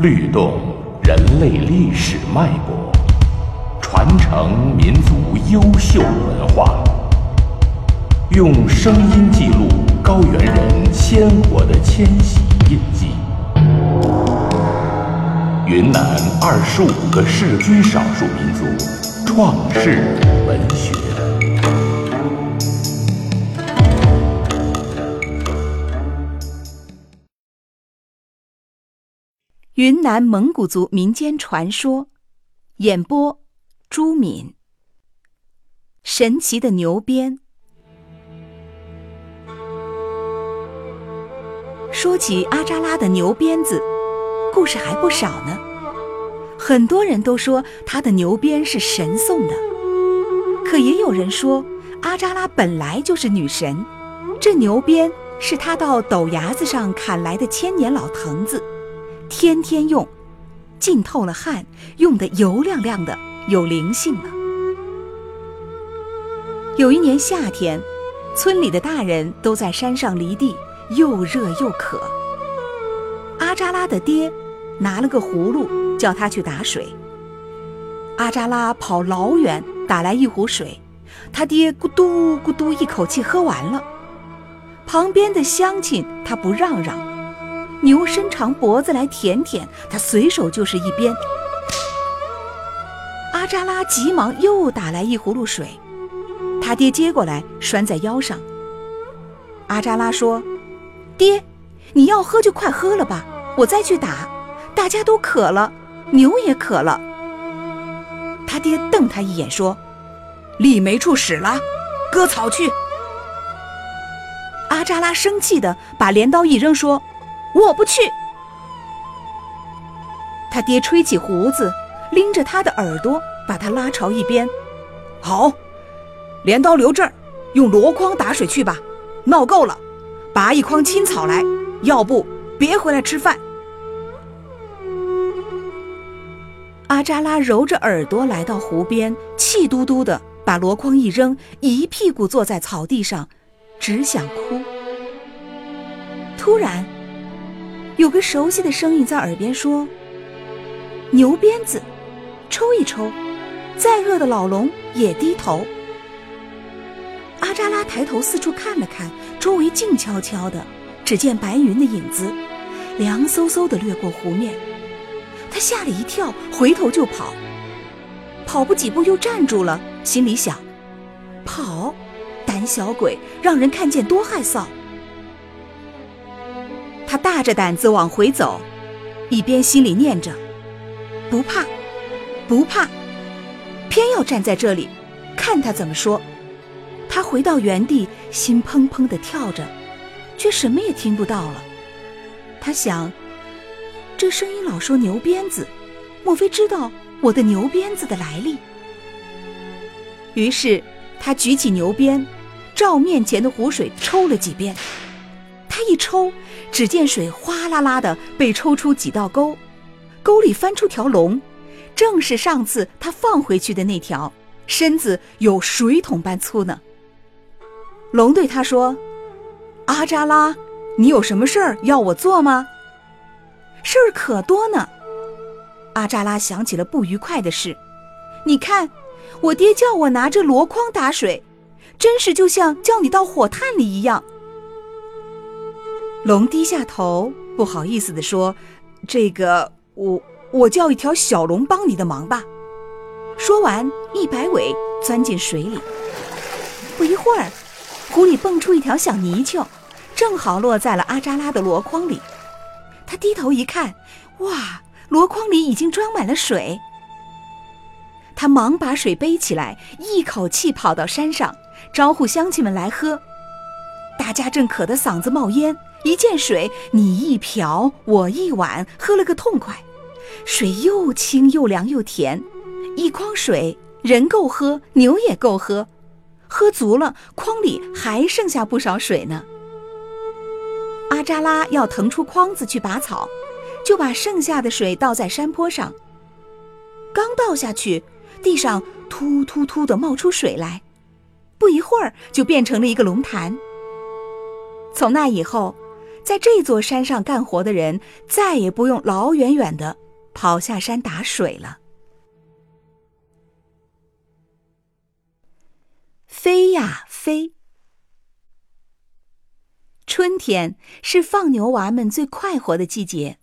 律动人类历史脉搏，传承民族优秀文化，用声音记录高原人鲜活的迁徙印记。云南二十五个世居少数民族创世文学。云南蒙古族民间传说，演播朱敏。神奇的牛鞭。说起阿扎拉的牛鞭子，故事还不少呢。很多人都说他的牛鞭是神送的，可也有人说阿扎拉本来就是女神，这牛鞭是他到陡崖子上砍来的千年老藤子。天天用，浸透了汗，用的油亮亮的，有灵性了。有一年夏天，村里的大人都在山上犁地，又热又渴。阿扎拉的爹拿了个葫芦，叫他去打水。阿扎拉跑老远打来一壶水，他爹咕嘟咕嘟一口气喝完了。旁边的乡亲他不让让。牛伸长脖子来舔舔，他随手就是一鞭。阿扎拉急忙又打来一葫芦水，他爹接过来拴在腰上。阿扎拉说：“爹，你要喝就快喝了吧，我再去打。大家都渴了，牛也渴了。”他爹瞪他一眼说：“力没处使了，割草去。”阿扎拉生气的把镰刀一扔说。我不去。他爹吹起胡子，拎着他的耳朵，把他拉朝一边。好，镰刀留这儿，用箩筐打水去吧。闹够了，拔一筐青草来，要不别回来吃饭。阿扎拉揉着耳朵来到湖边，气嘟嘟的把箩筐一扔，一屁股坐在草地上，只想哭。突然。有个熟悉的声音在耳边说：“牛鞭子，抽一抽，再饿的老龙也低头。”阿扎拉抬头四处看了看，周围静悄悄的，只见白云的影子，凉飕飕的掠过湖面。他吓了一跳，回头就跑，跑不几步又站住了，心里想：“跑，胆小鬼，让人看见多害臊。”他大着胆子往回走，一边心里念着：“不怕，不怕。”偏要站在这里，看他怎么说。他回到原地，心砰砰地跳着，却什么也听不到了。他想：这声音老说牛鞭子，莫非知道我的牛鞭子的来历？于是他举起牛鞭，照面前的湖水抽了几鞭。他一抽。只见水哗啦啦的被抽出几道沟，沟里翻出条龙，正是上次他放回去的那条，身子有水桶般粗呢。龙对他说：“阿扎拉，你有什么事儿要我做吗？”事儿可多呢。阿扎拉想起了不愉快的事，你看，我爹叫我拿着箩筐打水，真是就像叫你到火炭里一样。龙低下头，不好意思地说：“这个，我我叫一条小龙帮你的忙吧。”说完，一摆尾钻进水里。不一会儿，湖里蹦出一条小泥鳅，正好落在了阿扎拉的箩筐里。他低头一看，哇，箩筐里已经装满了水。他忙把水背起来，一口气跑到山上，招呼乡亲们来喝。大家正渴得嗓子冒烟。一见水，你一瓢，我一碗，喝了个痛快。水又清又凉又甜，一筐水人够喝，牛也够喝。喝足了，筐里还剩下不少水呢。阿扎拉要腾出筐子去拔草，就把剩下的水倒在山坡上。刚倒下去，地上突突突地冒出水来，不一会儿就变成了一个龙潭。从那以后。在这座山上干活的人再也不用老远远的跑下山打水了。飞呀飞！春天是放牛娃们最快活的季节，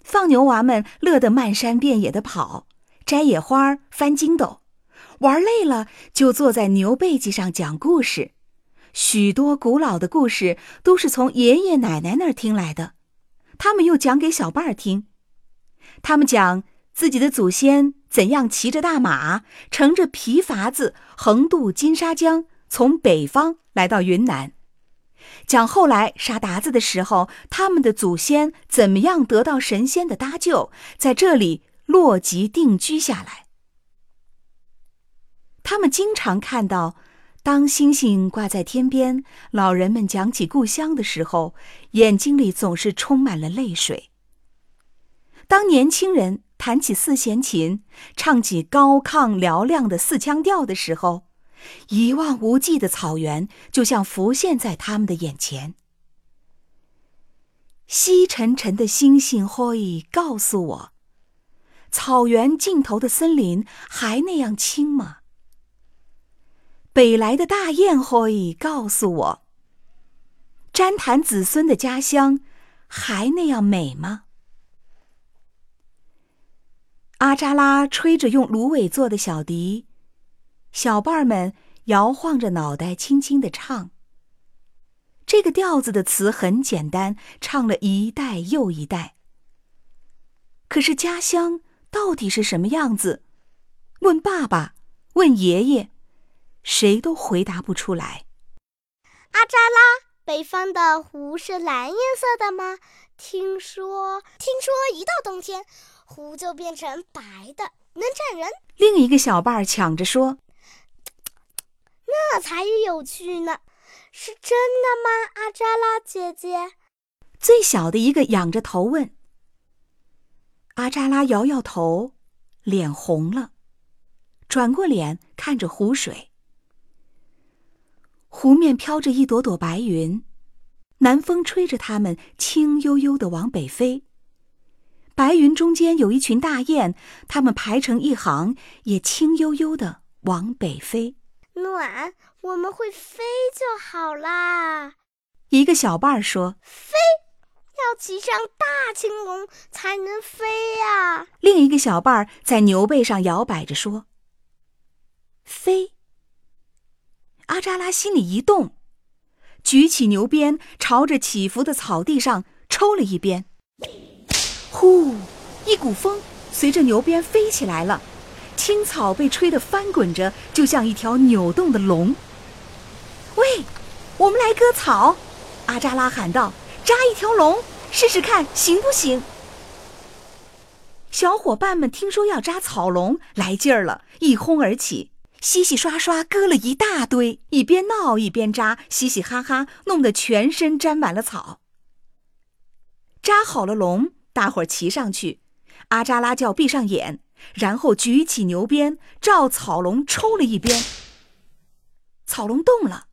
放牛娃们乐得漫山遍野的跑，摘野花、翻筋斗，玩累了就坐在牛背脊上讲故事。许多古老的故事都是从爷爷奶奶那儿听来的，他们又讲给小伴儿听。他们讲自己的祖先怎样骑着大马，乘着皮筏子横渡金沙江，从北方来到云南；讲后来杀鞑子的时候，他们的祖先怎么样得到神仙的搭救，在这里落籍定居下来。他们经常看到。当星星挂在天边，老人们讲起故乡的时候，眼睛里总是充满了泪水。当年轻人弹起四弦琴，唱起高亢嘹亮的四腔调的时候，一望无际的草原就像浮现在他们的眼前。西沉沉的星星会告诉我，草原尽头的森林还那样青吗？北来的大雁会告诉我：詹坦子孙的家乡还那样美吗？阿扎拉吹着用芦苇做的小笛，小伴儿们摇晃着脑袋，轻轻的唱。这个调子的词很简单，唱了一代又一代。可是家乡到底是什么样子？问爸爸，问爷爷。谁都回答不出来。阿扎拉，北方的湖是蓝颜色的吗？听说，听说一到冬天，湖就变成白的，能站人。另一个小伴儿抢着说：“那才有趣呢，是真的吗？”阿扎拉姐姐，最小的一个仰着头问。阿扎拉摇摇头，脸红了，转过脸看着湖水。湖面飘着一朵朵白云，南风吹着它们轻悠悠的往北飞。白云中间有一群大雁，它们排成一行，也轻悠悠的往北飞。暖，我们会飞就好啦。一个小伴儿说：“飞，要骑上大青龙才能飞呀。”另一个小伴儿在牛背上摇摆着说：“飞。”阿扎拉心里一动，举起牛鞭，朝着起伏的草地上抽了一鞭。呼，一股风随着牛鞭飞起来了，青草被吹得翻滚着，就像一条扭动的龙。喂，我们来割草！阿扎拉喊道：“扎一条龙，试试看行不行？”小伙伴们听说要扎草龙，来劲儿了，一哄而起。洗洗刷刷割了一大堆，一边闹一边扎，嘻嘻哈哈，弄得全身沾满了草。扎好了笼，大伙儿骑上去，阿扎拉叫闭上眼，然后举起牛鞭，照草笼抽了一鞭。草笼动了，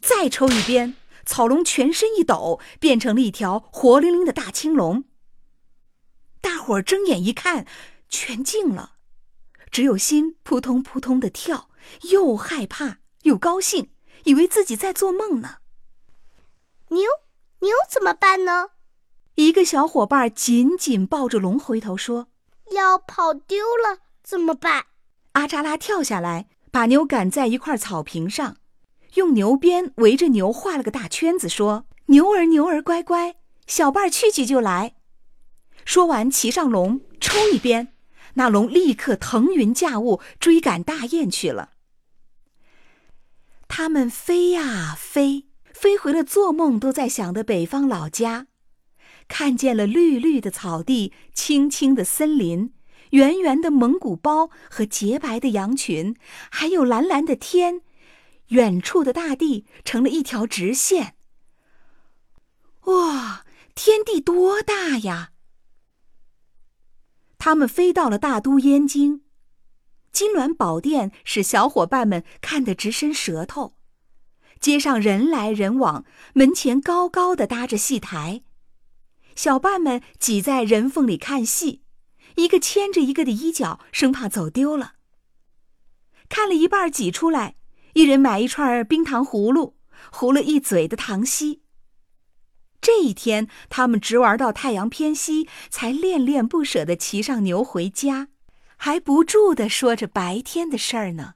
再抽一鞭，草笼全身一抖，变成了一条活灵灵的大青龙。大伙儿睁眼一看，全静了。只有心扑通扑通的跳，又害怕又高兴，以为自己在做梦呢。牛牛怎么办呢？一个小伙伴紧紧抱着龙，回头说：“要跑丢了怎么办？”阿扎拉跳下来，把牛赶在一块草坪上，用牛鞭围着牛画了个大圈子，说：“牛儿牛儿乖乖，小伴去去就来。”说完，骑上龙，抽一鞭。那龙立刻腾云驾雾，追赶大雁去了。他们飞呀飞，飞回了做梦都在想的北方老家，看见了绿绿的草地、青青的森林、圆圆的蒙古包和洁白的羊群，还有蓝蓝的天。远处的大地成了一条直线。哇，天地多大呀！他们飞到了大都燕京，金銮宝殿使小伙伴们看得直伸舌头。街上人来人往，门前高高的搭着戏台，小伴们挤在人缝里看戏，一个牵着一个的衣角，生怕走丢了。看了一半挤出来，一人买一串冰糖葫芦，糊了一嘴的糖稀。这一天，他们直玩到太阳偏西，才恋恋不舍地骑上牛回家，还不住地说着白天的事儿呢。